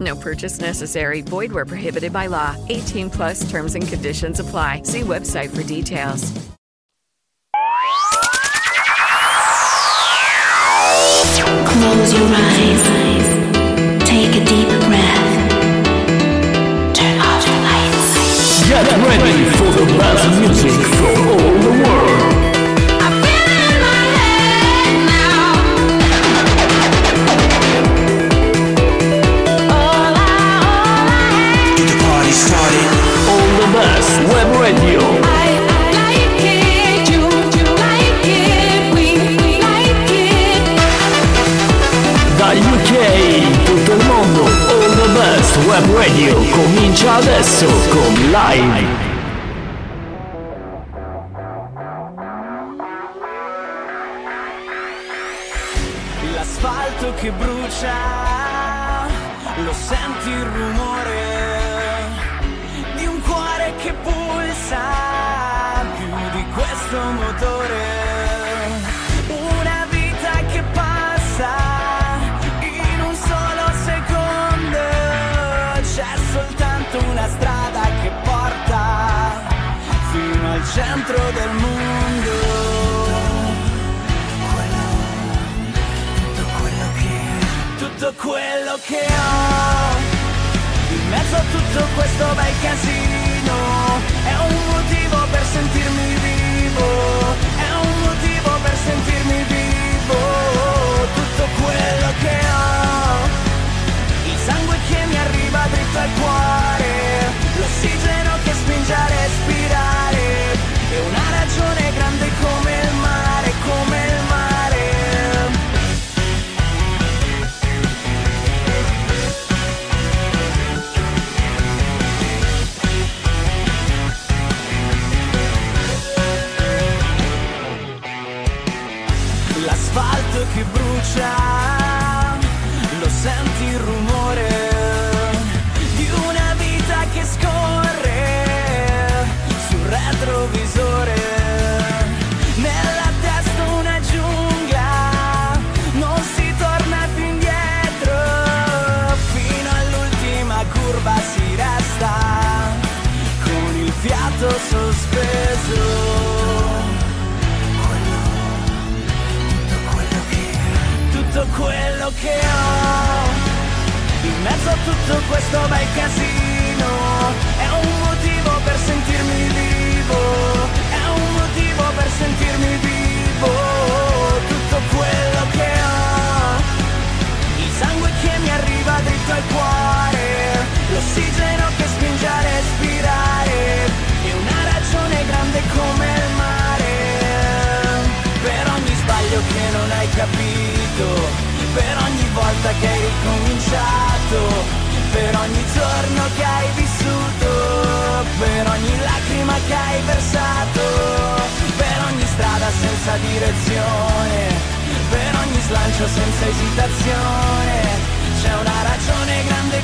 No purchase necessary. Void where prohibited by law. 18 plus terms and conditions apply. See website for details. Close your eyes. Take a deep breath. Turn off the lights. Get ready for the best music from all the world. Con Live tutto quello che ho. In mezzo a tutto questo bel casino è un motivo per sentirmi vivo è un motivo per sentirmi vivo. Tutto quello che ho. Il sangue che mi arriva dritto al cuore l'ossigeno che spinge a respirare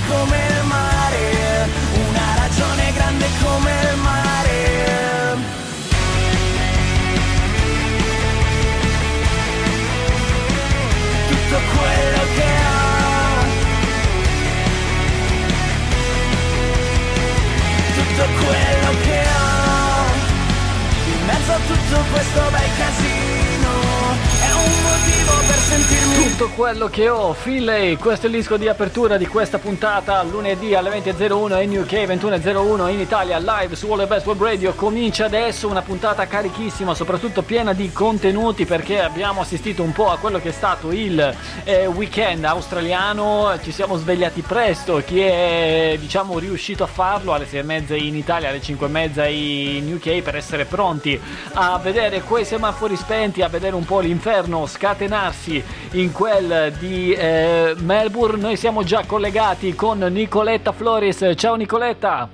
come il mare, una ragione grande come il mare. tutto quello che ho. Tutto quello che ho. In mezzo a tutto questo bel casino. Tutto quello che ho, Finlay, questo è il disco di apertura di questa puntata, lunedì alle 20.01 in UK, 21.01 in Italia, live su All the Best Web Radio, comincia adesso una puntata carichissima, soprattutto piena di contenuti perché abbiamo assistito un po' a quello che è stato il eh, weekend australiano, ci siamo svegliati presto, chi è diciamo riuscito a farlo? Alle 6.30 in Italia, alle 5.30 in UK per essere pronti a vedere quei semafori spenti, a vedere un po' l'inferno scatenarsi in quel di eh, Melbourne. Noi siamo già collegati con Nicoletta Floris. Ciao Nicoletta.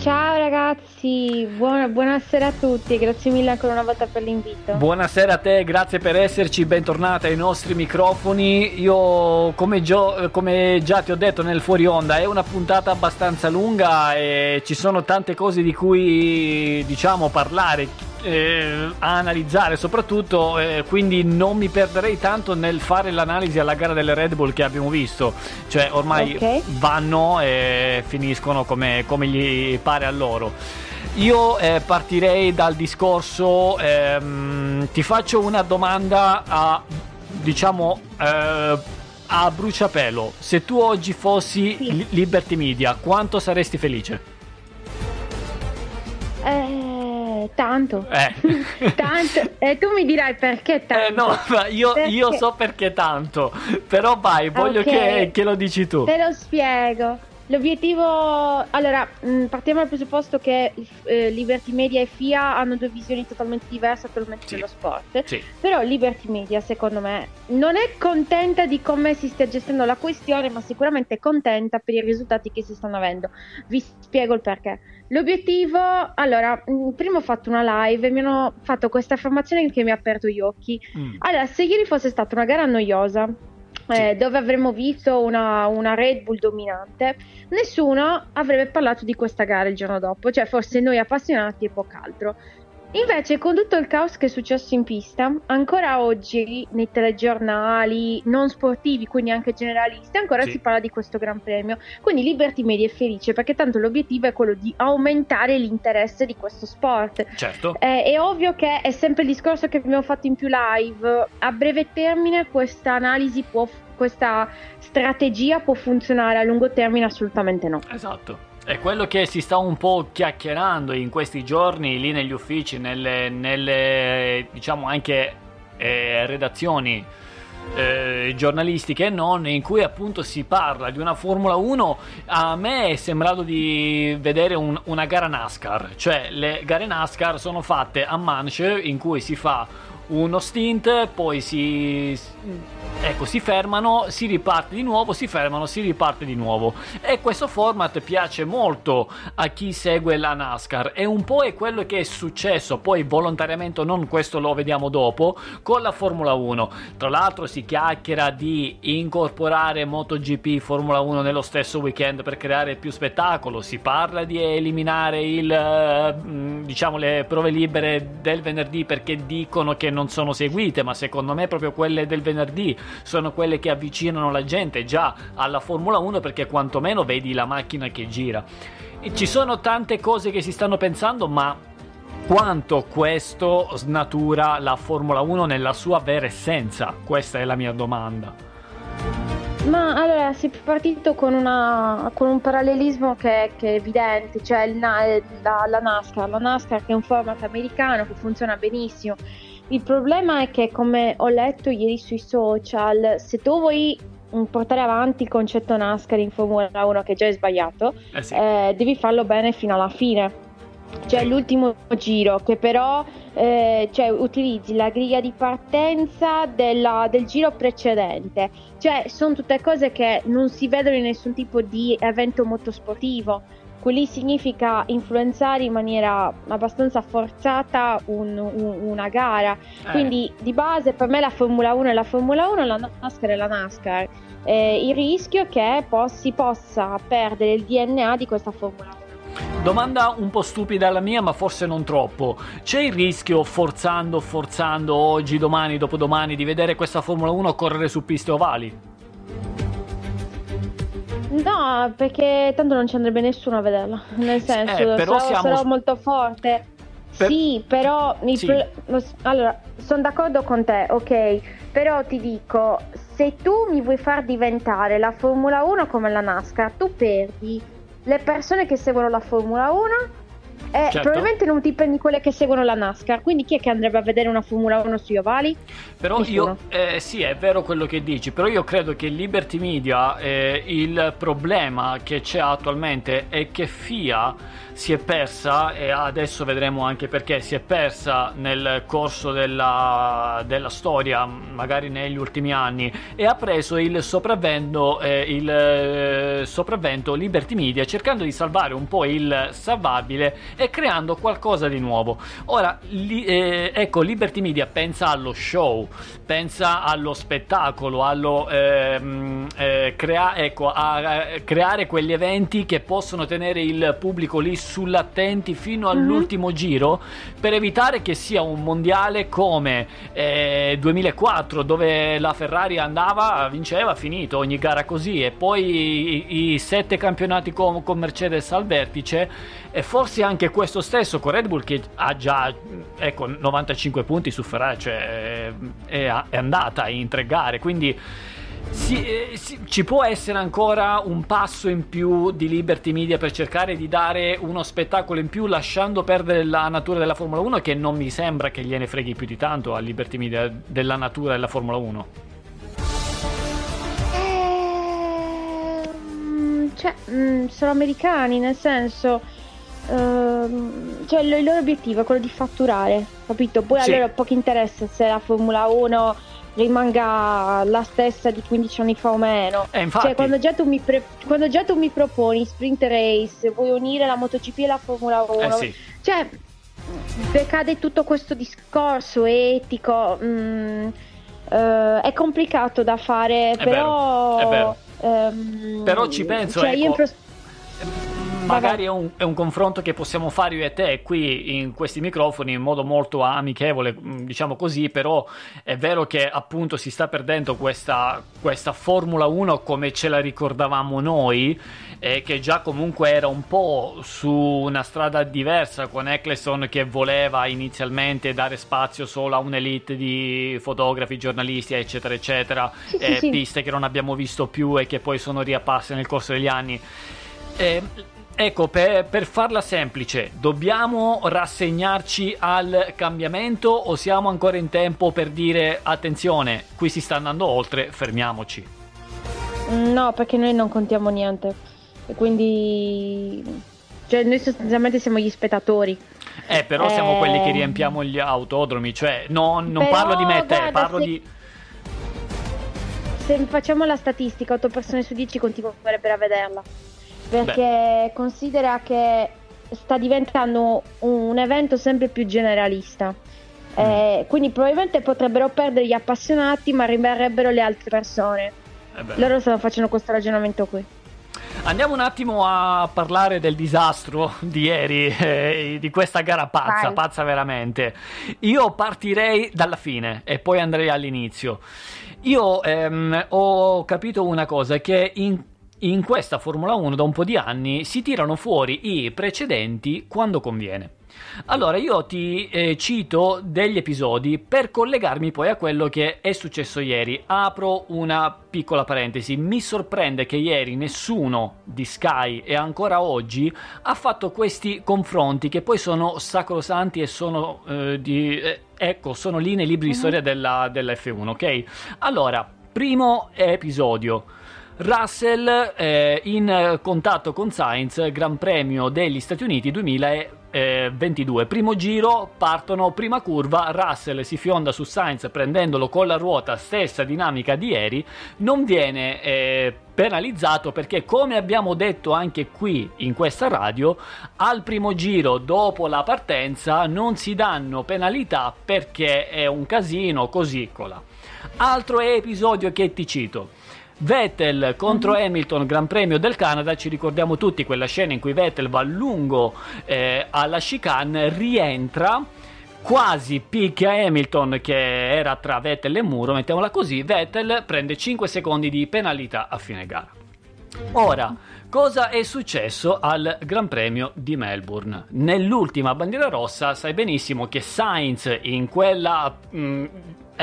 Ciao ragazzi, buona- buonasera a tutti, grazie mille ancora una volta per l'invito. Buonasera a te, grazie per esserci, bentornata ai nostri microfoni. Io, come, gio- come già ti ho detto nel fuori onda, è una puntata abbastanza lunga e ci sono tante cose di cui diciamo parlare. Eh, a analizzare soprattutto eh, quindi non mi perderei tanto nel fare l'analisi alla gara delle Red Bull che abbiamo visto cioè ormai Ok. vanno e finiscono come, come gli pare a loro io eh, partirei dal discorso, ehm, ti faccio una domanda a, diciamo, eh, a bruciapelo. Se tu oggi fossi Sì. Li- Liberty Media, quanto saresti felice? Eh, tanto. Eh. tanto. E tu mi dirai perché tanto. Eh no, io, Perché- io so perché tanto, però vai, voglio Ok. che, che lo dici tu. Te lo spiego. L'obiettivo, allora, mh, partiamo dal presupposto che eh, Liberty Media e FIA hanno due visioni totalmente diverse attualmente Sì. dello sport. Sì. Però Liberty Media, secondo me, non è contenta di come si stia gestendo la questione, ma sicuramente è contenta per i risultati che si stanno avendo. Vi spiego il perché. L'obiettivo, allora, mh, prima ho fatto una live e mi hanno fatto questa affermazione che mi ha aperto gli occhi. Mm. Allora, se ieri fosse stata una gara noiosa, eh, dove avremmo visto una, una Red Bull dominante, nessuno avrebbe parlato di questa gara il giorno dopo, cioè forse noi appassionati e poco altro. Invece, con tutto il caos che è successo in pista, ancora oggi nei telegiornali non sportivi, quindi anche generalisti, ancora Sì. si parla di questo Gran Premio. Quindi Liberty Media è felice perché tanto l'obiettivo è quello di aumentare l'interesse di questo sport. Certo. Eh, è ovvio che è sempre il discorso che abbiamo fatto in più live. A breve termine questa analisi può, questa strategia può funzionare, a lungo termine assolutamente no. Esatto. È quello che si sta un po' chiacchierando in questi giorni lì negli uffici, nelle, nelle, diciamo anche eh, redazioni eh, giornalistiche e non, in cui appunto si parla di una Formula 1. A me è sembrato di vedere un- una gara NASCAR, cioè le gare NASCAR sono fatte a manche in cui si fa uno stint, poi si, ecco, si fermano, si riparte di nuovo, si fermano, si riparte di nuovo. E questo format piace molto a chi segue la NASCAR e un po' è quello che è successo, poi volontariamente o non, questo lo vediamo dopo, con la Formula 1. Tra l'altro si chiacchiera di incorporare MotoGP Formula 1 nello stesso weekend per creare più spettacolo, si parla di eliminare il, eh, diciamo, le prove libere del venerdì perché dicono che non sono seguite, ma secondo me proprio quelle del venerdì sono quelle che avvicinano la gente già alla Formula 1 perché quantomeno vedi la macchina che gira. E ci sono tante cose che si stanno pensando, ma quanto questo snatura la Formula 1 nella sua vera essenza? Questa è la mia domanda. Ma allora si è partito con, una, con un parallelismo che, che è evidente, cioè il la, la NASCAR, la NASCAR che è un format americano che funziona benissimo. Il problema è che come ho letto ieri sui social, se tu vuoi portare avanti il concetto NASCAR in Formula 1 che già è sbagliato, Eh sì. eh, devi farlo bene fino alla fine. Cioè l'ultimo giro che però eh, cioè, utilizzi la griglia di partenza della- del giro precedente. Cioè sono tutte cose che non si vedono in nessun tipo di evento motorsportivo. Quelli significa influenzare in maniera abbastanza forzata un- un- una gara. Eh, Quindi di base per me la Formula 1 è la Formula 1, la NASCAR è la NASCAR. Eh, il rischio è che po- si possa perdere il DNA di questa Formula 1. Domanda un po' stupida la mia, ma forse non troppo. C'è il rischio, forzando, forzando oggi, domani, dopodomani, di vedere questa Formula 1 correre su piste ovali? No, perché tanto non ci andrebbe nessuno a vederla. Nel senso, Eh, però sarò, siamo- sarò molto forte. Per- Sì, però Sì. pro- allora, sono d'accordo con te, ok, però ti dico, se tu mi vuoi far diventare la Formula 1 come la NASCAR, tu perdi le persone che seguono la Formula 1 e Certo. probabilmente non ti prendi quelle che seguono la NASCAR, quindi chi è che andrebbe a vedere una Formula 1 sugli ovali? Però Nessuno. io, eh, sì, è vero quello che dici, però io credo che Liberty Media, eh, il problema che c'è attualmente è che FIA si è persa, e adesso vedremo anche perché, si è persa nel corso della, della storia, magari negli ultimi anni, e ha preso il sopravvento, eh, il eh, sopravvento Liberty Media cercando di salvare un po' il salvabile e creando qualcosa di nuovo. Ora, li- eh, ecco, Liberty Media pensa allo show, pensa allo spettacolo, allo ehm, eh, crea- ecco, a, a creare quegli eventi che possono tenere il pubblico lì sull'attenti fino all'ultimo giro per evitare che sia un mondiale come eh, 2004 dove la Ferrari andava, vinceva, finito ogni gara così e poi i, i sette campionati con, con Mercedes al vertice e forse anche questo stesso con Red Bull che ha già ecco, 95 punti su Ferrari, cioè è, è andata in tre gare, quindi sì, eh, sì, ci può essere ancora un passo in più di Liberty Media per cercare di dare uno spettacolo in più lasciando perdere la natura della Formula 1 che non mi sembra che gliene freghi più di tanto a Liberty Media della natura della Formula 1. Ehm, Cioè, mm, sono americani, nel senso, ehm, cioè il loro obiettivo è quello di fatturare, capito? Poi Sì. a loro poco interessa se la Formula 1 rimanga la stessa di 15 anni fa o meno. Eh, infatti. Cioè, quando già, tu mi pre- quando già tu mi proponi sprint race, vuoi unire la MotoGP e la Formula 1, Eh sì. cioè, decade tutto questo discorso etico. mm, eh, è complicato da fare, È però. vero, è vero. ehm, Però ci penso, cioè, io in ecco. pros- Magari è un, è un confronto che possiamo fare io e te qui in questi microfoni in modo molto amichevole, mh, diciamo così, però è vero che appunto si sta perdendo questa, questa Formula 1 come ce la ricordavamo noi, e che già comunque era un po' su una strada diversa con Eccleston che voleva inizialmente dare spazio solo a un'elite di fotografi, giornalisti, eccetera, eccetera, Sì, sì, eh, sì. piste che non abbiamo visto più e che poi sono riapparse nel corso degli anni. Eh, ecco, per, per farla semplice, dobbiamo rassegnarci al cambiamento o siamo ancora in tempo per dire attenzione, qui si sta andando oltre, fermiamoci. No, perché noi non contiamo niente. E quindi. Cioè, noi sostanzialmente siamo gli spettatori. Eh, però siamo Eh, quelli che riempiamo gli autodromi, cioè no, non Però, parlo di me te, parlo se- di... Se facciamo la statistica, 8 persone su 10 continuerebbero a vederla. Perché considera che sta diventando un evento sempre più generalista. Eh, quindi probabilmente potrebbero perdere gli appassionati, ma rimarrebbero le altre persone. eh beh. Loro stanno facendo questo ragionamento qui. Andiamo un attimo a parlare del disastro di ieri, eh, di questa gara pazza, Vai. pazza veramente. Io partirei dalla fine e poi andrei all'inizio. Io ehm, ho capito una cosa, che in, in questa Formula 1 da un po' di anni si tirano fuori i precedenti quando conviene. Allora, io ti eh, cito degli episodi per collegarmi poi a quello che è successo ieri. Apro una piccola parentesi. Mi sorprende che ieri nessuno di Sky e ancora oggi ha fatto questi confronti che poi sono sacrosanti e sono eh, di... eh, ecco, sono lì nei libri di storia della, della F1, ok? Allora, primo episodio. Russell eh, in contatto con Sainz, Gran Premio degli Stati Uniti 2022. Primo giro, partono prima curva, Russell si fionda su Sainz prendendolo con la ruota, stessa dinamica di ieri, non viene eh, penalizzato perché come abbiamo detto anche qui in questa radio, al primo giro dopo la partenza non si danno penalità perché è un casino così cola. Altro episodio che ti cito. Vettel contro Hamilton, Gran Premio del Canada, ci ricordiamo tutti quella scena in cui Vettel va lungo eh, alla chicane, rientra, quasi picchia Hamilton che era tra Vettel e muro, mettiamola così, Vettel prende 5 secondi di penalità a fine gara. Ora, Cosa è successo al Gran Premio di Melbourne? Nell'ultima bandiera rossa sai benissimo che Sainz in quella mh,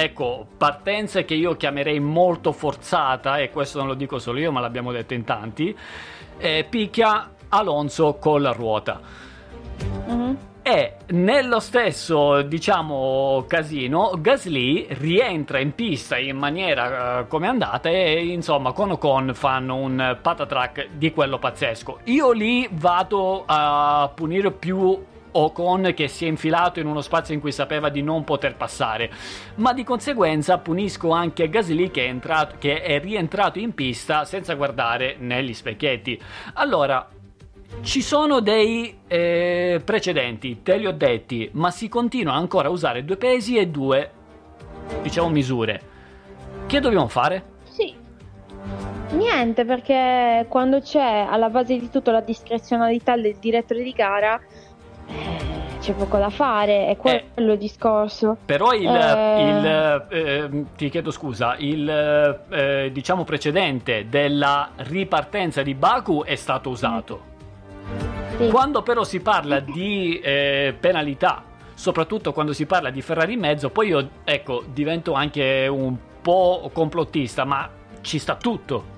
ecco, partenza che io chiamerei molto forzata e questo non lo dico solo io, ma l'abbiamo detto in tanti, eh, picchia Alonso con la ruota. Mhm. E nello stesso, diciamo, casino, Gasly rientra in pista in maniera eh, come andata e insomma con Ocon fanno un patatrack di quello pazzesco. Io lì vado a punire più Ocon che si è infilato in uno spazio in cui sapeva di non poter passare, ma di conseguenza punisco anche Gasly che è, entrato, che è rientrato in pista senza guardare negli specchietti. Allora, ci sono dei eh, precedenti, te li ho detti, ma si continua ancora a usare due pesi e due, diciamo, misure. Che dobbiamo fare? Sì. Niente, perché quando c'è alla base di tutto la discrezionalità del direttore di gara, c'è poco da fare, è quello il discorso. Però il, Eh. il, eh, ti chiedo scusa, il eh, diciamo precedente della ripartenza di Baku è stato usato. Sì. Quando però si parla di eh, penalità, soprattutto quando si parla di Ferrari in mezzo, poi io ecco divento anche un po' complottista, ma ci sta tutto.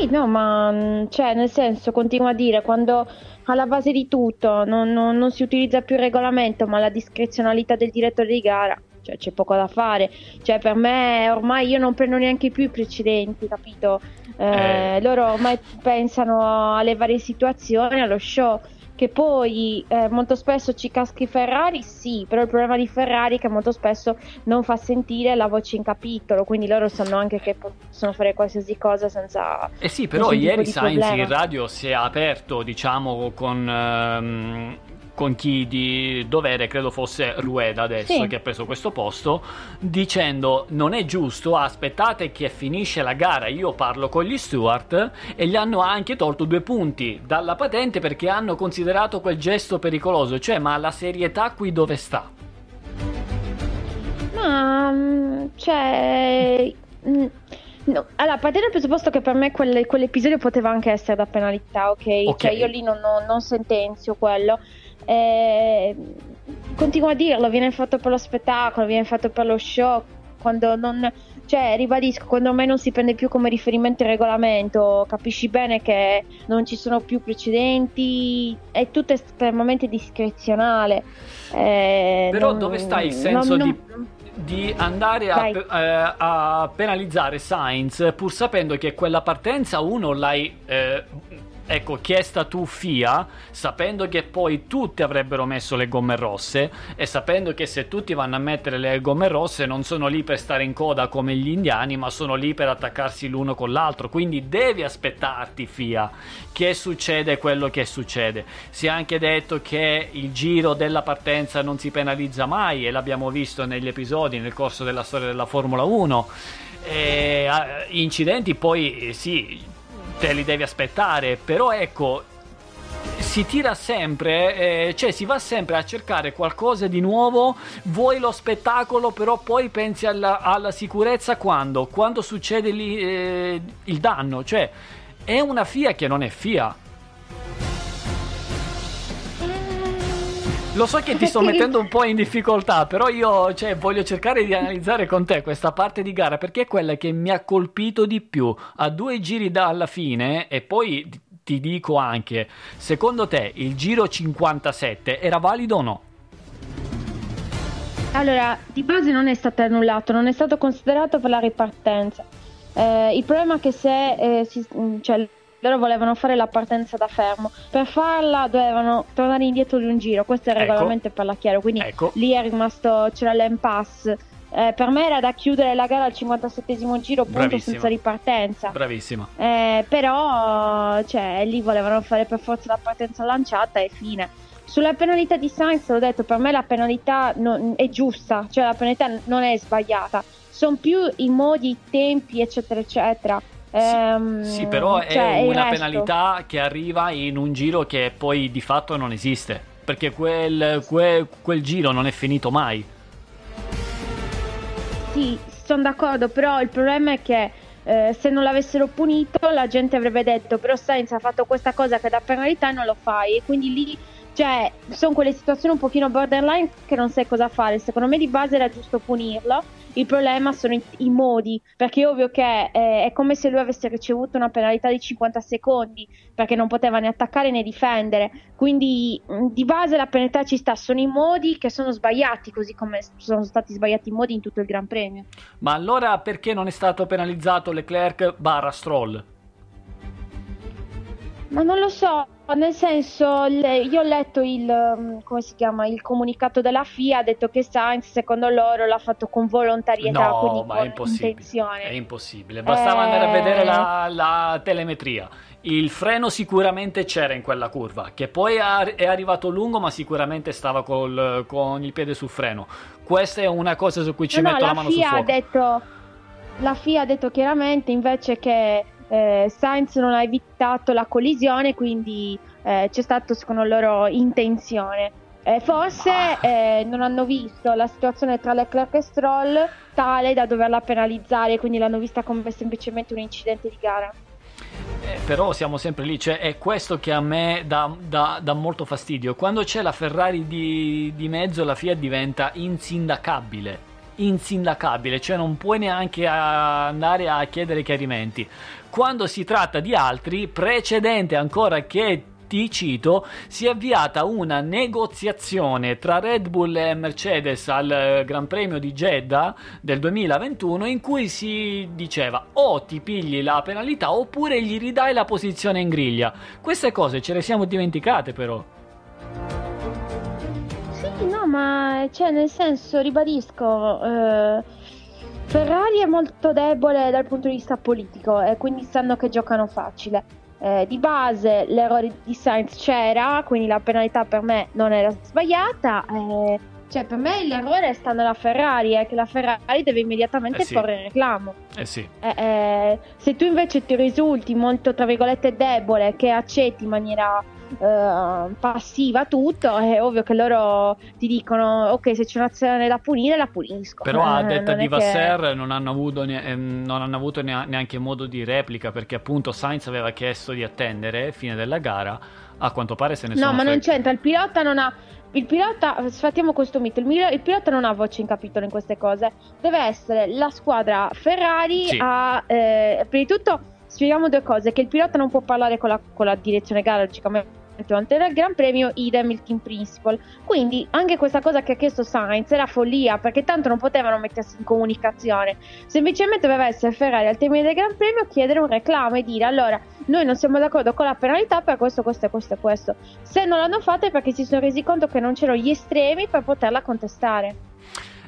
Sì, no, ma mm, cioè, nel senso, continuo a dire, quando alla base di tutto non, non- non si utilizza più il regolamento, ma la discrezionalità del direttore di gara, cioè c'è poco da fare. Cioè, per me ormai io non prendo neanche più i precedenti, capito? Eh, Eh. Loro ormai pensano alle varie situazioni, allo show. Che poi eh, molto spesso ci caschi Ferrari, sì, però il problema di Ferrari è che molto spesso non fa sentire la voce in capitolo, quindi loro sanno anche che possono fare qualsiasi cosa senza Eh sì, però ieri Sainz in radio si è aperto, diciamo, con, ehm, con chi di dovere, credo fosse Rueda adesso, Sì. che ha preso questo posto, dicendo non è giusto, aspettate che finisce la gara, io parlo con gli steward e gli hanno anche tolto due punti dalla patente perché hanno considerato quel gesto pericoloso, cioè ma la serietà qui dove sta? Ma mm, cioè mm, no. Allora, partendo dal presupposto che per me quel- quell'episodio poteva anche essere da penalità, ok? Ok. Cioè io lì non, non- non sentenzio quello. Eh, continuo a dirlo, viene fatto per lo spettacolo, viene fatto per lo show. Quando non, cioè, ribadisco, quando ormai non si prende più come riferimento il regolamento, capisci bene che non ci sono più precedenti, è tutto estremamente discrezionale. Eh, Però non- dove sta il senso non- di di andare a, eh, a penalizzare Sainz pur sapendo che quella partenza uno l'hai eh, ecco chiesta tu FIA sapendo che poi tutti avrebbero messo le gomme rosse e sapendo che se tutti vanno a mettere le gomme rosse non sono lì per stare in coda come gli indiani ma sono lì per attaccarsi l'uno con l'altro. Quindi devi aspettarti FIA che succede quello che succede. Si è anche detto che il giro della partenza non si penalizza mai e l'abbiamo visto negli episodi nel corso della storia della Formula 1 e, incidenti poi eh, sì te li devi aspettare però ecco si tira sempre, eh, cioè si va sempre a cercare qualcosa di nuovo, vuoi lo spettacolo, però poi pensi alla, alla sicurezza quando? Quando succede lì, eh, il danno, cioè è una FIA che non è FIA. Lo so che ti sto mettendo un po' in difficoltà, però io cioè, voglio cercare di analizzare con te questa parte di gara perché è quella che mi ha colpito di più. A due giri dalla fine, e poi ti dico anche, secondo te il giro 57 era valido o no? Allora, di base non è stato annullato, non è stato considerato per la ripartenza. Eh, il problema è che se eh, si- cioè, loro volevano fare la partenza da fermo, per farla dovevano tornare indietro di un giro, questo è il Ecco. regolamento e parla chiaro, quindi Ecco. lì è rimasto, c'era l'impasse. Eh, per me era da chiudere la gara al 57 giro, punto Bravissima. senza ripartenza. Bravissima. Eh, però cioè, lì volevano fare per forza la partenza lanciata e fine. Sulla penalità di Sainz, l'ho detto, per me la penalità non- è giusta, cioè la penalità non è sbagliata. Sono più i modi, i tempi, eccetera, eccetera. Ehm, Sì, però è cioè, il una penalità che arriva in un giro che poi di fatto non esiste. Perché quel, que- quel giro non è finito mai. Sì, sono d'accordo, però il problema è che eh, se non l'avessero punito la gente avrebbe detto però Sainz ha fatto questa cosa che dà penalità e non lo fai e quindi lì cioè sono quelle situazioni un pochino borderline che non sai cosa fare. Secondo me di base era giusto punirlo. Il problema sono i, i modi perché è ovvio che eh, è come se lui avesse ricevuto una penalità di 50 secondi perché non poteva né attaccare né difendere. Quindi mh, di base la penalità ci sta. Sono i modi che sono sbagliati così come sono stati sbagliati i modi in tutto il Gran Premio. Ma allora perché non è stato penalizzato Leclerc barra Stroll? Ma non lo so, nel senso, io ho letto il, come si chiama, il comunicato della FIA, ha detto che Sainz, secondo loro, l'ha fatto con volontarietà, No, quindi ma è impossibile. intenzione. È impossibile. Bastava Eh. andare a vedere la, la telemetria. Il freno sicuramente c'era in quella curva, che poi è arrivato lungo, ma sicuramente stava col- con il piede sul freno. Questa è una cosa su cui ci No, no, metto la la mano sul FIA ha fuoco. detto, la FIA ha detto chiaramente invece che eh, Sainz non ha evitato la collisione, quindi eh, c'è stato secondo loro intenzione. Eh, forse eh, non hanno visto la situazione tra Leclerc e Stroll tale da doverla penalizzare, quindi l'hanno vista come semplicemente un incidente di gara. Eh, però siamo sempre lì, cioè è questo che a me dà, dà- dà molto fastidio. Quando c'è la Ferrari di, di mezzo, la FIA diventa insindacabile. Insindacabile, cioè non puoi neanche andare a chiedere chiarimenti. Quando si tratta di altri, precedente ancora che ti cito, si è avviata una negoziazione tra Red Bull e Mercedes al eh, Gran Premio di Jeddah del 2021 in cui si diceva o ti pigli la penalità oppure gli ridai la posizione in griglia. Queste cose ce le siamo dimenticate però. Sì, no, ma cioè, nel senso, ribadisco, eh, Ferrari è molto debole dal punto di vista politico e quindi sanno che giocano facile. Eh, di base l'errore di Sainz c'era, quindi la penalità per me non era sbagliata. eh, cioè, per me l'errore sta nella Ferrari, è che la Ferrari deve immediatamente Eh sì. porre reclamo. Eh sì. Eh, eh, se tu invece ti risulti molto, tra virgolette, debole, che accetti in maniera eh, passiva tutto, è ovvio che loro ti dicono, ok, se c'è un'azione da punire, la punisco. Però a Eh, detta di che- Vasser non hanno avuto, ne- ehm, non hanno avuto nea- neanche modo di replica perché appunto Sainz aveva chiesto di attendere fine della gara. A quanto pare se ne No, sono ma non c'entra, il pilota non ha... Il pilota, sfattiamo questo mito, il, il pilota non ha voce in capitolo in queste cose, deve essere la squadra Ferrari Sì. a... eh, prima di tutto spieghiamo due cose, che il pilota non può parlare con la, con la direzione gara, logicamente durante il Gran Premio, idem il team principal. Quindi anche questa cosa che ha chiesto Sainz era follia, perché tanto non potevano mettersi in comunicazione. Semplicemente doveva essere Ferrari al termine del Gran Premio chiedere un reclamo e dire allora noi non siamo d'accordo con la penalità per questo, questo e questo e questo. Se non l'hanno fatto è perché si sono resi conto che non c'erano gli estremi per poterla contestare.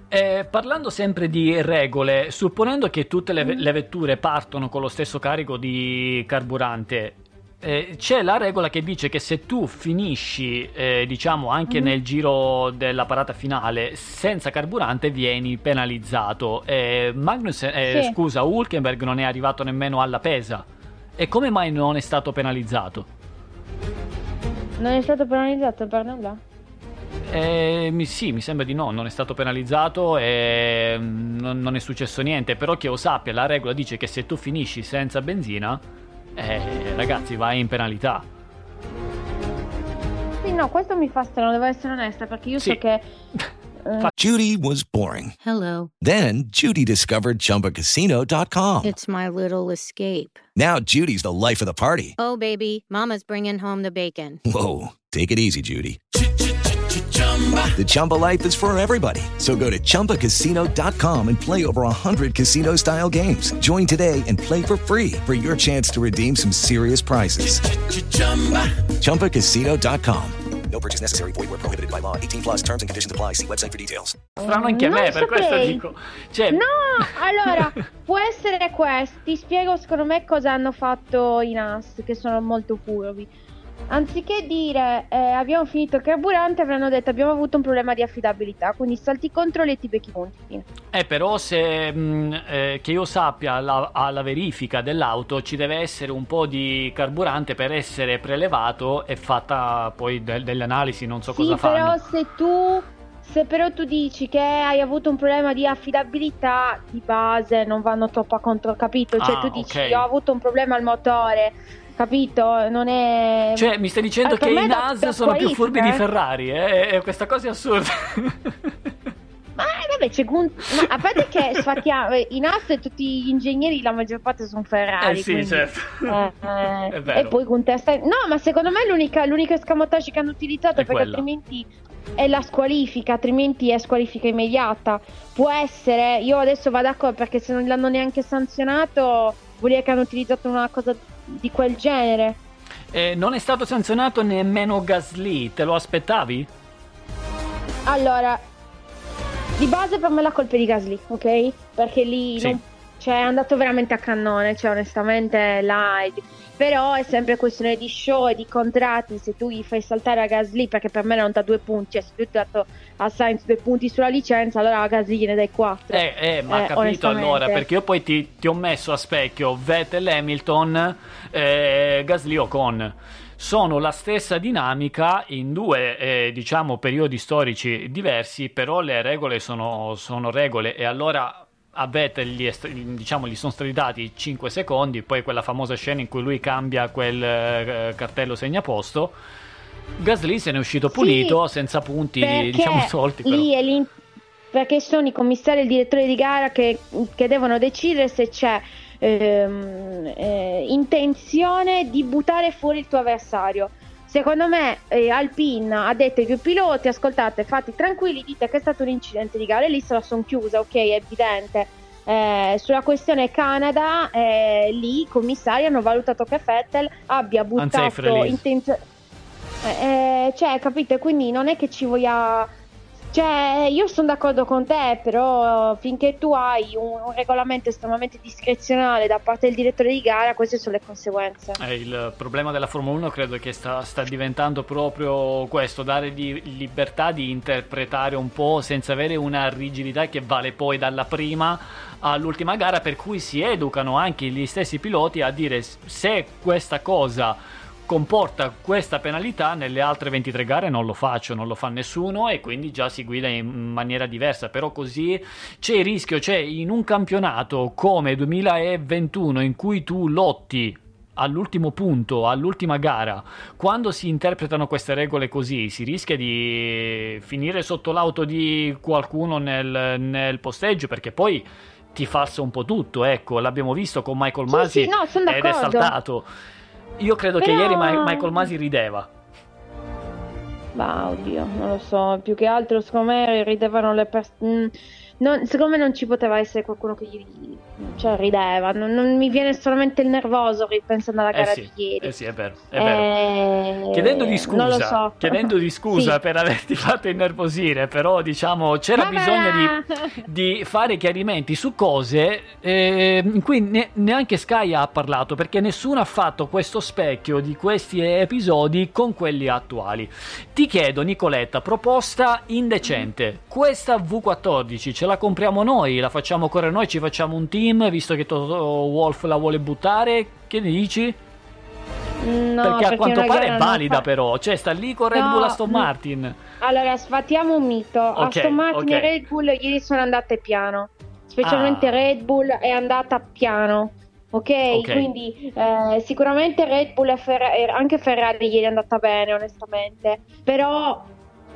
Eh, parlando sempre di regole, supponendo che tutte Mm. le, ve- le vetture partono con lo stesso carico di carburante, eh, c'è la regola che dice che se tu finisci, eh, diciamo, anche Mm. nel giro della parata finale senza carburante, vieni penalizzato. Eh, Magnus, eh, Sì. scusa, Hulkenberg non è arrivato nemmeno alla pesa. E come mai non è stato penalizzato? Non è stato penalizzato per nulla? Eh, mi- sì, mi sembra di no, non è stato penalizzato e mm, non, non è successo niente, però che io sappia la regola dice che se tu finisci senza benzina, eh, ragazzi vai in penalità. Sì, no, questo mi fa strano, devo essere onesta, perché io Sì. so che... eh, Judy was boring. Hello. Then Judy discovered ChumbaCasino.com. It's my little escape. Now Judy's the life of the party. Oh, baby, Mama's bringing home the bacon. Whoa, take it easy, Judy. The Chumba life is for everybody. So go to ChumbaCasino.com and play over 100 casino style games. Join today and play for free for your chance to redeem some serious prizes. ChumbaCasino.com. No purchase necessary. Void where prohibited by law. 18 plus terms and conditions apply. See website for details. Strano anche a me, per questo dico. Cioè, No, allora, può essere questo. Ti spiego secondo me cosa hanno fatto i NAS, che sono molto furbi. Anziché dire eh, abbiamo finito il carburante, avranno detto abbiamo avuto un problema di affidabilità, quindi salti i controlli e ti becchi punti. eh, però se mh, eh, che io sappia alla, alla verifica dell'auto ci deve essere un po' di carburante per essere prelevato e fatta poi del- delle analisi, non so Sì, cosa però fanno. se tu se però tu dici che hai avuto un problema di affidabilità di base non vanno troppo a contro, capito? Cioè Ah, tu dici ok. io ho avuto un problema al motore, capito? Non è... Cioè, mi stai dicendo che i NAS sono più furbi di eh. Ferrari, eh? E questa cosa è assurda. Ma eh, vabbè, c'è gun- ma a parte che sfattiamo, eh, in AS tutti gli ingegneri, la maggior parte sono Ferrari. Eh sì, quindi, certo. eh, È vero. E poi con testa. No, ma secondo me l'unica, l'unica escamotage che hanno utilizzato È perché quella. altrimenti è la squalifica, altrimenti è squalifica immediata. Può essere, io adesso vado d'accordo perché se non l'hanno neanche sanzionato, vuol dire che hanno utilizzato una cosa di quel genere. Eh, non è stato sanzionato nemmeno Gasly, te lo aspettavi? Allora, di base per me la colpa è di Gasly, ok? Perché lì Sì. non- cioè, è andato veramente a cannone, cioè onestamente là... Però è sempre questione di show e di contratti, se tu gli fai saltare a Gasly, perché per me non da due punti, cioè se tu hai dato a Sainz due punti sulla licenza, allora a Gasly gliene dai quattro. Eh, eh, ma Eh, ha capito allora, perché io poi ti, ti ho messo a specchio Vettel, Hamilton, eh, Gasly Ocon. Sono la stessa dinamica in due, eh, diciamo, periodi storici diversi, però le regole sono, sono regole e allora a Vettel gli, è st- diciamo, gli sono stati dati 5 secondi, poi quella famosa scena in cui lui cambia quel eh, cartello segnaposto. Gasly se ne è uscito pulito, senza punti, diciamo, solti. Lì perché sono i commissari e il direttore di gara che, che devono decidere se c'è ehm, eh, intenzione di buttare fuori il tuo avversario. Secondo me eh, Alpine ha detto ai due piloti, ascoltate, fate tranquilli, dite che è stato un incidente di gara e lì se la sono chiusa, ok, è evidente. Eh, sulla questione Canada, eh, lì i commissari hanno valutato che Vettel abbia buttato intenzo- eh, eh, cioè, capite? Quindi non è che ci voglia. Cioè, io sono d'accordo con te, però finché tu hai un, un regolamento estremamente discrezionale da parte del direttore di gara, queste sono le conseguenze. Eh, il problema della Formula 1 credo che sta, sta diventando proprio questo, dare di libertà di interpretare un po' senza avere una rigidità che vale poi dalla prima all'ultima gara, per cui si educano anche gli stessi piloti a dire se questa cosa comporta questa penalità nelle altre 23 gare non lo faccio, non lo fa nessuno e quindi già si guida in maniera diversa, però così c'è il rischio, cioè in un campionato come 2021 in cui tu lotti all'ultimo punto, all'ultima gara, quando si interpretano queste regole così, si rischia di finire sotto l'auto di qualcuno nel, nel posteggio perché poi ti falsa un po' tutto, ecco, l'abbiamo visto con Michael Masi sì, no, ed è saltato. Io credo che Però- ieri Ma- Michael Masi rideva. Ma oddio, non lo so, più che altro secondo me ridevano le persone. secondo me non ci poteva essere qualcuno che gli cioè, rideva. Non, non mi viene solamente il nervoso ripensando alla Eh gara sì, di ieri. eh sì, è vero, è vero. Eh, Chiedendo di non lo scusa, so. chiedendo di scusa Sì. per averti fatto innervosire, però diciamo c'era Ma bisogno di, di fare chiarimenti su cose eh, in cui ne- neanche Sky ha parlato perché nessuno ha fatto questo specchio di questi episodi con quelli attuali. Ti chiedo Nicoletta, proposta indecente, questa V14 ce la compriamo noi, la facciamo correre noi, ci facciamo un team visto che Toto Wolf la vuole buttare, che ne dici? No, perché a quanto pare è valida fa- però, cioè sta lì con Red No, Bull Aston. Martin. Allora, sfattiamo un mito. Ok, Aston Martin ok. e Red Bull ieri sono andate piano. Specialmente Ah. Red Bull è andata piano. Ok, Ok. quindi eh, sicuramente Red Bull e Ferra- e anche Ferrari ieri è andata bene, onestamente. Però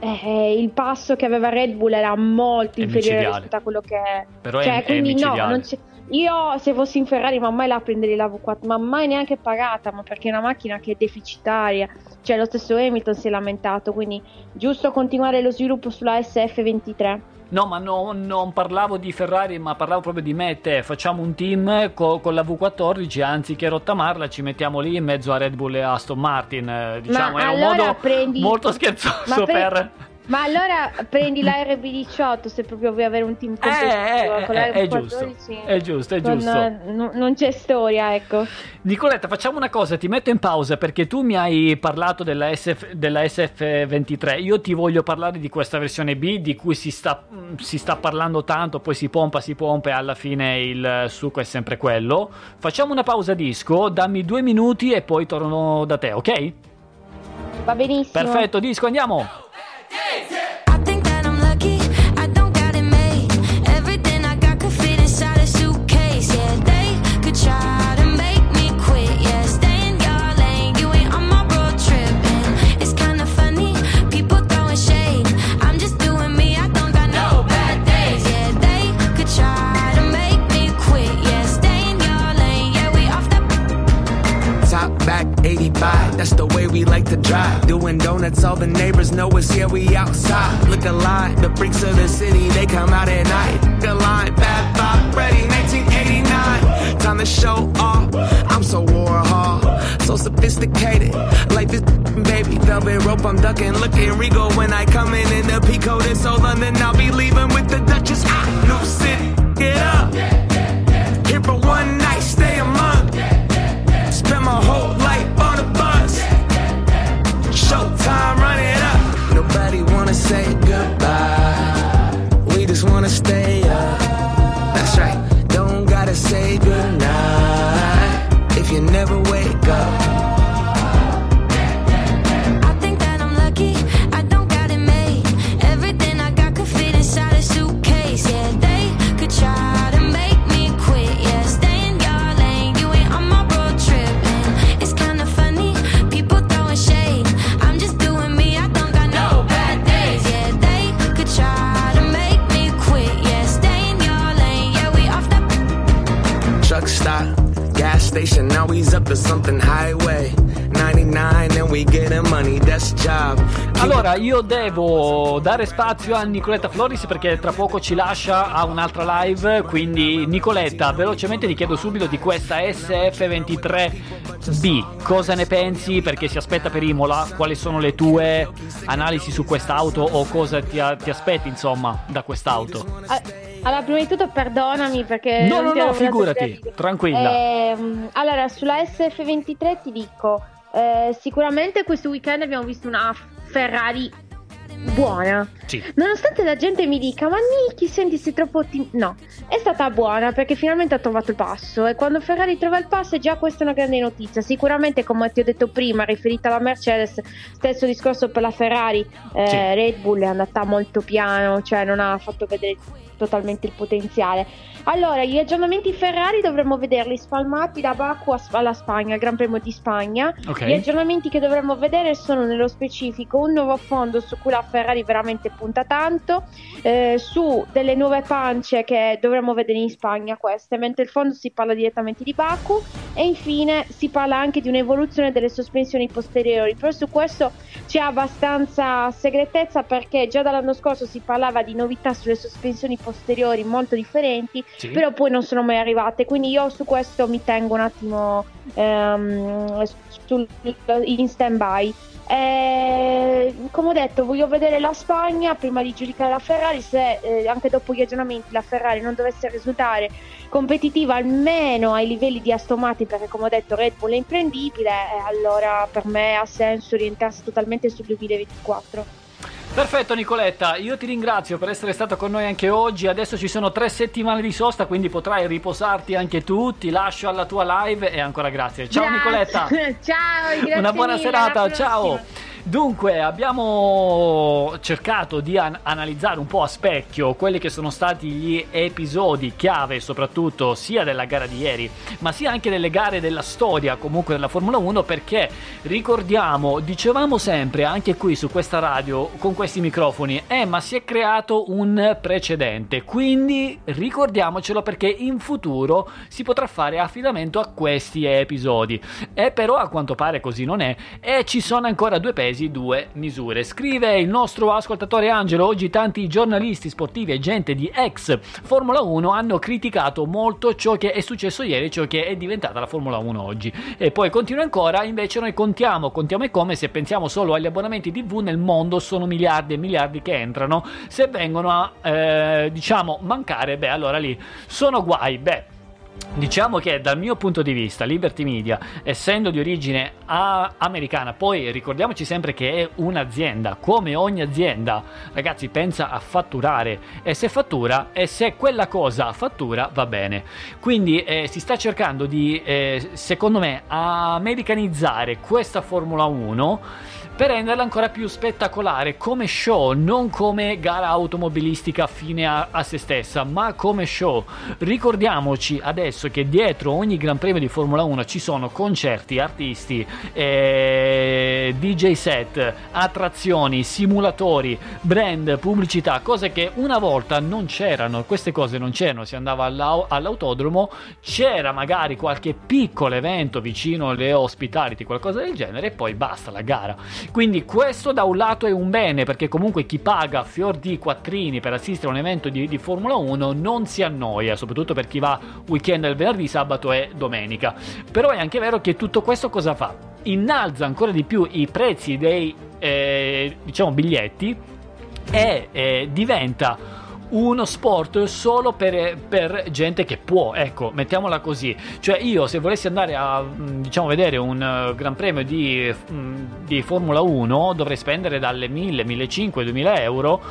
eh, il passo che aveva Red Bull era molto È inferiore micidiale. rispetto a quello che è. Però è- cioè, è quindi no, micidiale. non c'è- io se fossi in Ferrari ma mai la prenderei la V4, ma mai neanche pagata, ma perché è una macchina che è deficitaria. Cioè lo stesso Hamilton si è lamentato, quindi giusto continuare lo sviluppo sulla SF23. No, ma no- non parlavo di Ferrari, ma parlavo proprio di me e te. Facciamo un team co- con la V14, anziché rottamarla, ci mettiamo lì in mezzo a Red Bull e Aston Martin. eh, Diciamo, è un allora modo prendi- molto scherzoso Ma pre- per. Ma allora prendi la RB18 se proprio vuoi avere un team Eh, competitivo eh, con la eh, è RB14. giusto, è giusto, è con, giusto. eh, no- non c'è storia, ecco. Nicoletta, facciamo una cosa, ti metto in pausa perché tu mi hai parlato della, SF, della SF23, io ti voglio parlare di questa versione B di cui si sta, mm, si sta parlando tanto, poi si pompa, si pompa e alla fine il succo è sempre quello. Facciamo una pausa disco, dammi due minuti e poi torno da te, ok? Va benissimo. Perfetto, disco, andiamo! I to drive. Doing donuts, all the neighbors know us, yeah, we outside. Look alive, the freaks of the city, they come out at night. Look alive, bad vibe, ready, 1989. Time to show off. I'm so Warhol, so sophisticated. Like this baby, velvet rope, I'm ducking. Looking regal when I come in in the Pico. This old London, I'll be leaving with the Duchess. New city, get up. Say goodbye. We just wanna stay io devo dare spazio a Nicoletta Floris perché tra poco ci lascia a un'altra live. Quindi, Nicoletta, velocemente ti chiedo subito di questa SF23B. Cosa ne pensi? Perché si aspetta per Imola? Quali sono le tue analisi su quest'auto o cosa ti, ti aspetti, insomma, da quest'auto? Ah, Allora, prima di tutto perdonami perché... No, no, no, figurati, tranquilla. Ehm, allora, sulla SF23 ti dico, eh, sicuramente questo weekend abbiamo visto una Ferrari buona. Sì. Nonostante la gente mi dica, ma Niki, senti, sei troppo ottim-". No, è stata buona perché finalmente ha trovato il passo. E quando Ferrari trova il passo, già questa è una grande notizia. Sicuramente, come ti ho detto prima, riferita alla Mercedes, stesso discorso per la Ferrari. eh, Sì. Red Bull è andata molto piano, cioè non ha fatto vedere totalmente il potenziale. Allora, gli aggiornamenti Ferrari dovremmo vederli spalmati da Baku alla Spagna, al Gran Premio di Spagna. Ok. Gli aggiornamenti che dovremmo vedere sono nello specifico un nuovo fondo su cui la Ferrari veramente punta tanto, eh, su delle nuove pance che dovremmo vedere in Spagna queste, mentre il fondo si parla direttamente di Baku e infine si parla anche di un'evoluzione delle sospensioni posteriori, però su questo c'è abbastanza segretezza perché già dall'anno scorso si parlava di novità sulle sospensioni posteriori molto differenti, Sì. però poi non sono mai arrivate, quindi io su questo mi tengo un attimo ehm, sul- in stand by. come ho detto, voglio vedere la Spagna prima di giudicare la Ferrari. Se eh, anche dopo gli aggiornamenti la Ferrari non dovesse risultare competitiva almeno ai livelli di Aston Martin, perché come ho detto Red Bull è imprendibile, eh, allora per me ha senso orientarsi totalmente sul 2024. Perfetto Nicoletta, io ti ringrazio per essere stata con noi anche oggi, adesso ci sono tre settimane di sosta quindi potrai riposarti anche tu, ti lascio alla tua live e ancora grazie. Ciao Grazie. Nicoletta, ciao, grazie una buona mille, serata, ciao. Dunque, abbiamo cercato di an- analizzare un po' a specchio quelli che sono stati gli episodi chiave, soprattutto sia della gara di ieri, ma sia anche delle gare della storia comunque della Formula 1, perché ricordiamo, dicevamo sempre anche qui su questa radio con questi microfoni, eh, ma si è creato un precedente, quindi ricordiamocelo perché in futuro si potrà fare affidamento a questi episodi. E però a quanto pare così non è e ci sono ancora due pesi, due misure. Scrive il nostro ascoltatore Angelo, oggi tanti giornalisti sportivi e gente di ex Formula 1 hanno criticato molto ciò che è successo ieri, ciò che è diventata la Formula 1 oggi. E poi continua ancora, invece noi contiamo, contiamo e come se pensiamo solo agli abbonamenti TV nel mondo sono miliardi e miliardi che entrano, se vengono a eh, diciamo mancare, beh allora lì sono guai, beh Diciamo che dal mio punto di vista Liberty Media, essendo di origine a- americana, poi ricordiamoci sempre che è un'azienda, come ogni azienda, ragazzi, pensa a fatturare e se fattura e se quella cosa fattura va bene. Quindi eh, si sta cercando di, eh, secondo me, americanizzare questa Formula 1 per renderla ancora più spettacolare come show, non come gara automobilistica fine a, a se stessa, ma come show. Ricordiamoci adesso che dietro ogni Gran Premio di Formula 1 ci sono concerti, artisti, eh, DJ set, attrazioni, simulatori, brand, pubblicità, cose che una volta non c'erano, queste cose non c'erano, si andava all'au- all'autodromo, c'era magari qualche piccolo evento vicino alle hospitality, qualcosa del genere e poi basta la gara. Quindi questo da un lato è un bene perché comunque chi paga fior di quattrini per assistere a un evento di, di Formula 1 non si annoia, soprattutto per chi va weekend il venerdì, sabato e domenica. Però è anche vero che tutto questo cosa fa? Innalza ancora di più i prezzi dei eh, diciamo biglietti e eh, diventa uno sport solo per, per, gente che può, ecco, mettiamola così. Cioè io se volessi andare a mm, diciamo vedere un uh, Gran Premio di, um, di, Formula 1 dovrei spendere dalle 1000, 1500, 2000 euro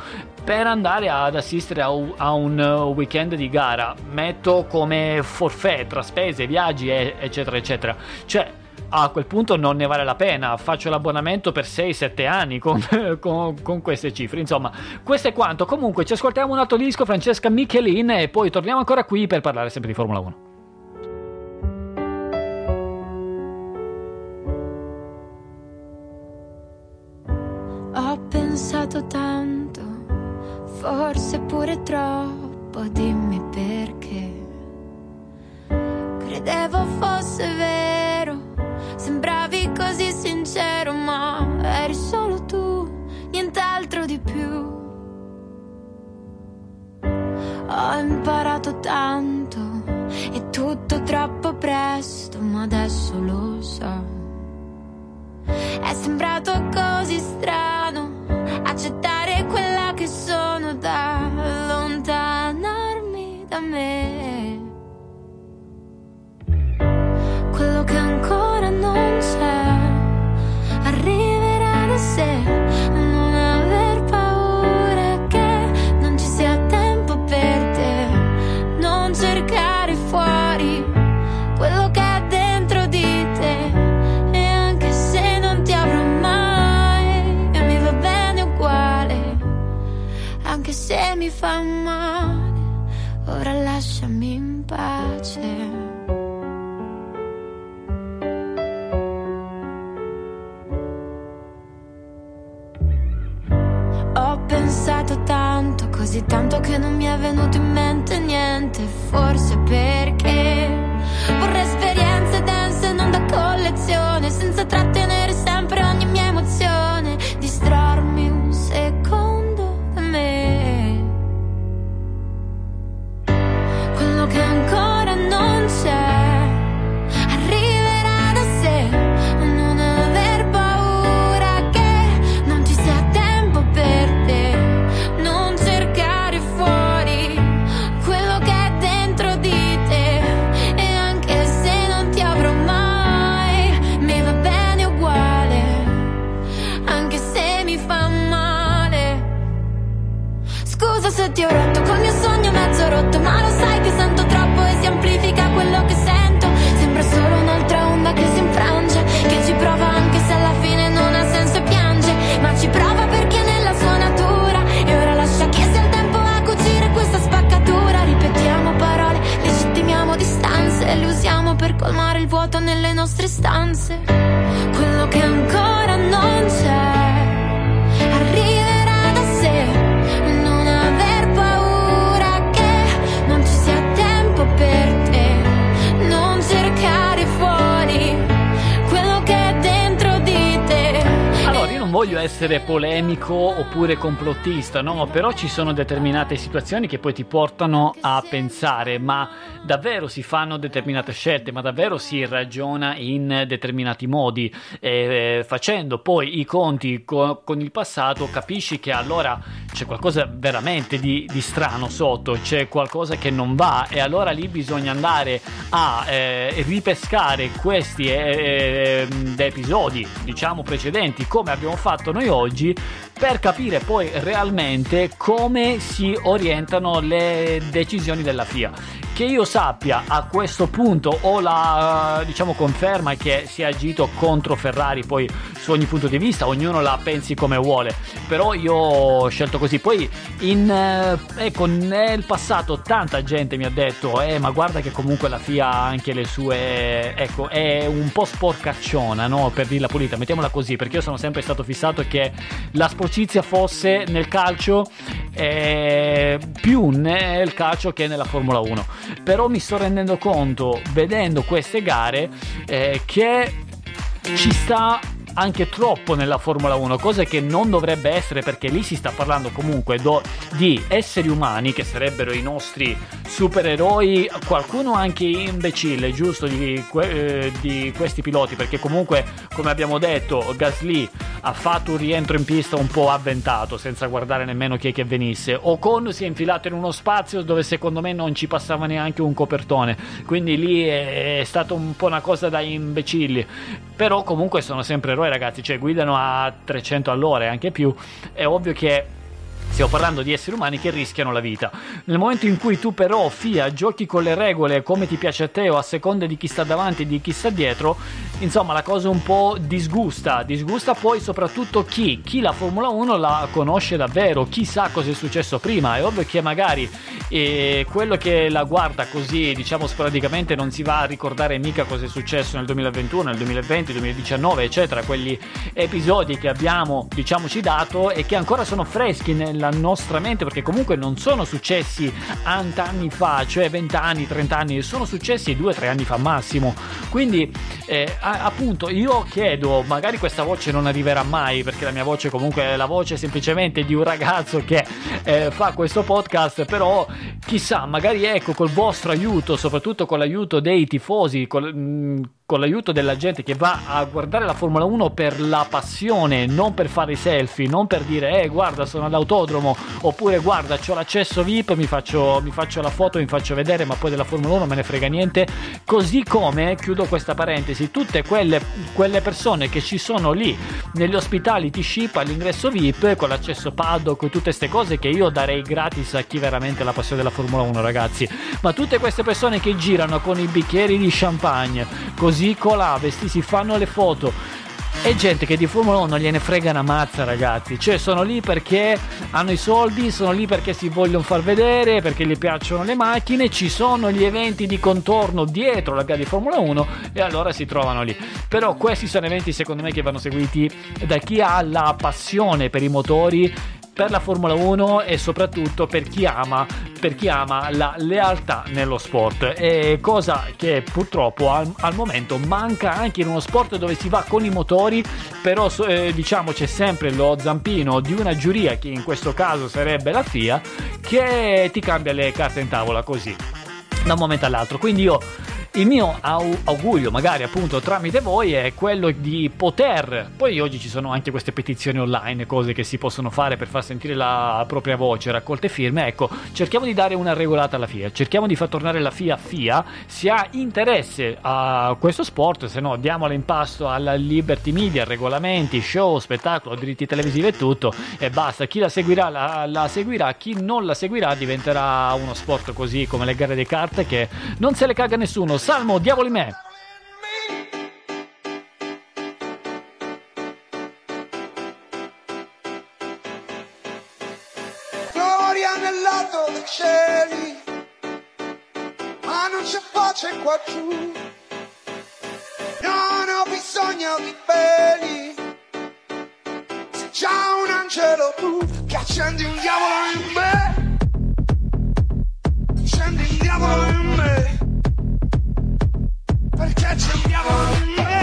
per andare ad assistere a, a un weekend di gara. Metto come forfait tra spese, viaggi, eccetera, eccetera. Cioè a quel punto non ne vale la pena, faccio l'abbonamento per 6-7 anni con, con, con, queste cifre. Insomma, questo è quanto. Comunque ci ascoltiamo un altro disco, Francesca Michelin, e poi torniamo ancora qui per parlare sempre di Formula 1. Ho pensato tanto, forse pure troppo, dimmi perché. Credevo fosse vero Sembravi così sincero, ma eri solo tu, nient'altro di più. Ho imparato tanto, è tutto troppo presto, ma adesso lo so. È sembrato così strano così tanto che non mi è venuto in mente niente, forse perché vorrei esperienze dense non da collezione, senza trattenere voglio essere polemico oppure complottista, no? Però ci sono determinate situazioni che poi ti portano a pensare, ma davvero si fanno determinate scelte, ma davvero si ragiona in determinati modi. E, eh, facendo poi i conti co- con il passato, capisci che allora c'è qualcosa veramente di, di strano sotto, c'è qualcosa che non va, e allora lì bisogna andare a eh, ripescare questi eh, episodi, diciamo precedenti, come abbiamo fatto fatto noi oggi per capire poi realmente come si orientano le decisioni della FIA. Che io sappia a questo punto ho la diciamo conferma che si è agito contro Ferrari, poi su ogni punto di vista, ognuno la pensi come vuole, però io ho scelto così. Poi in, eh, ecco, nel passato tanta gente mi ha detto "Eh, ma guarda che comunque la FIA ha anche le sue ecco, è un po' sporcacciona, no? Per dirla pulita, mettiamola così, perché io sono sempre stato fissato che la sporcizia fosse nel calcio eh, più nel calcio che nella Formula 1 però mi sto rendendo conto vedendo queste gare eh, che ci sta anche troppo nella Formula 1, cosa che non dovrebbe essere perché lì si sta parlando comunque do, di esseri umani che sarebbero i nostri supereroi, qualcuno anche imbecille, giusto, di, eh, di questi piloti, perché comunque, come abbiamo detto, Gasly ha fatto un rientro in pista un po' avventato, senza guardare nemmeno chi è che venisse. Ocon si è infilato in uno spazio dove secondo me non ci passava neanche un copertone, quindi lì è, è stata un po' una cosa da imbecilli. Però comunque sono sempre eroi ragazzi, cioè guidano a 300 all'ora e anche più. È ovvio che Stiamo parlando di esseri umani che rischiano la vita. Nel momento in cui tu però, FIA, giochi con le regole come ti piace a te o a seconda di chi sta davanti e di chi sta dietro, insomma la cosa un po' disgusta. Disgusta poi soprattutto chi? Chi la Formula 1 la conosce davvero, chi sa cosa è successo prima. È ovvio che magari eh, quello che la guarda così, diciamo sporadicamente, non si va a ricordare mica cosa è successo nel 2021, nel 2020, 2019, eccetera. Quegli episodi che abbiamo, diciamoci, dato e che ancora sono freschi nella nostra mente perché comunque non sono successi anni fa, cioè 20 anni, 30 anni, sono successi 2-3 anni fa massimo. Quindi eh, appunto io chiedo, magari questa voce non arriverà mai perché la mia voce comunque è la voce semplicemente di un ragazzo che eh, fa questo podcast, però chissà, magari ecco col vostro aiuto, soprattutto con l'aiuto dei tifosi, col, mh, con l'aiuto della gente che va a guardare la Formula 1 per la passione, non per fare i selfie, non per dire eh guarda sono all'autodromo oppure guarda ho l'accesso VIP, mi faccio, mi faccio la foto, mi faccio vedere ma poi della Formula 1 non me ne frega niente, così come, chiudo questa parentesi, tutte quelle, quelle persone che ci sono lì negli ospitality ship all'ingresso VIP con l'accesso paddock e tutte queste cose che io darei gratis a chi veramente ha la passione della Formula 1 ragazzi, ma tutte queste persone che girano con i bicchieri di champagne, così così colà, vesti, si fanno le foto. È gente che di Formula 1 non gliene frega una mazza, ragazzi. Cioè, sono lì perché hanno i soldi, sono lì perché si vogliono far vedere, perché gli piacciono le macchine. Ci sono gli eventi di contorno dietro la gara di Formula 1 e allora si trovano lì. Però questi sono eventi, secondo me, che vanno seguiti da chi ha la passione per i motori per la Formula 1 e soprattutto per chi ama, per chi ama la lealtà nello sport. È cosa che purtroppo al, al, momento manca anche in uno sport dove si va con i motori, però eh, diciamo c'è sempre lo zampino di una giuria, che in questo caso sarebbe la FIA, che ti cambia le carte in tavola così da un momento all'altro. Quindi io il mio augurio, magari appunto tramite voi, è quello di poter. Poi oggi ci sono anche queste petizioni online, cose che si possono fare per far sentire la propria voce, raccolte firme. Ecco, cerchiamo di dare una regolata alla FIA, cerchiamo di far tornare la FIA FIA. Se ha interesse a questo sport, se no diamola in pasto alla Liberty Media, regolamenti, show, spettacolo, diritti televisivi e tutto. E basta. Chi la seguirà, la, la seguirà. Chi non la seguirà diventerà uno sport così come le gare di carte che non se le caga nessuno Salmo, diavoli me. Gloria nel lato dei cieli, ma non c'è pace qua giù. Non ho bisogno di peli, sei già un angelo tu che accendi un diavolo in me. Accendi un diavolo in me. Perché c'è un diavolo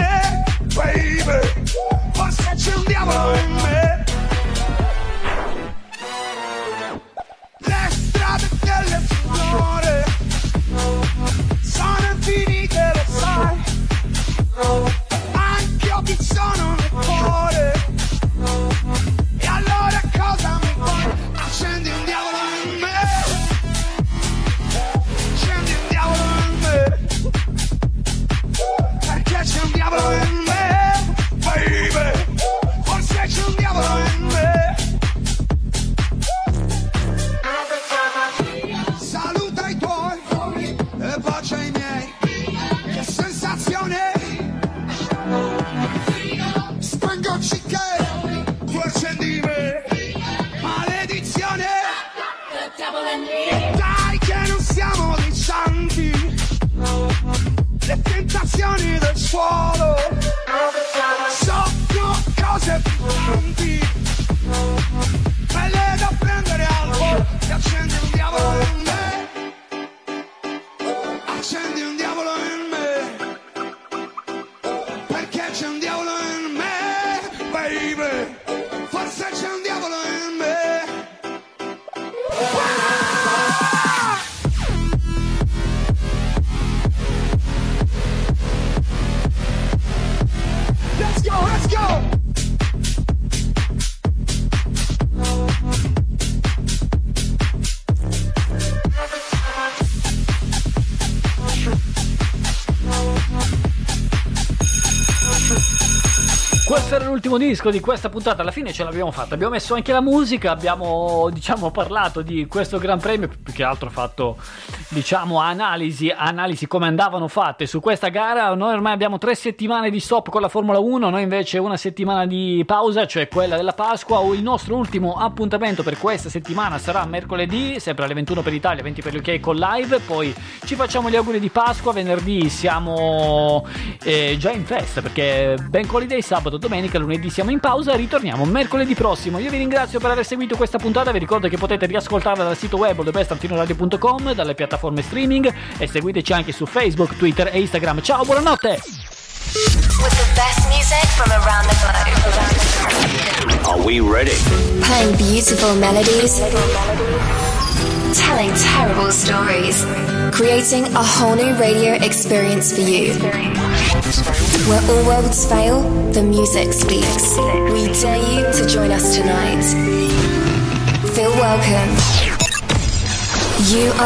l'ultimo disco di questa puntata, alla fine ce l'abbiamo fatta, abbiamo messo anche la musica, abbiamo diciamo parlato di questo Gran Premio, più che altro fatto diciamo analisi, analisi come andavano fatte. Su questa gara, noi ormai abbiamo tre settimane di stop con la Formula 1, noi invece una settimana di pausa, cioè quella della Pasqua, il nostro ultimo appuntamento per questa settimana sarà mercoledì, sempre alle 21 per l'Italia, 20 per l'UK con live, poi ci facciamo gli auguri di Pasqua, venerdì siamo eh, già in festa perché Bank Holiday sabato, domenica, lunedì siamo in pausa, ritorniamo mercoledì prossimo. Io vi ringrazio per aver seguito questa puntata, vi ricordo che potete riascoltarla dal sito web thebestantinoradio.com, dalle piattaforme streaming e seguiteci anche su Facebook, Twitter e Instagram. Ciao, buonanotte! With the best music from around the globe. Are we ready? Playing beautiful melodies. Telling terrible stories. Creating a whole new radio experience for you. Where all worlds fail, the music speaks. We dare you to join us tonight. Feel welcome. You are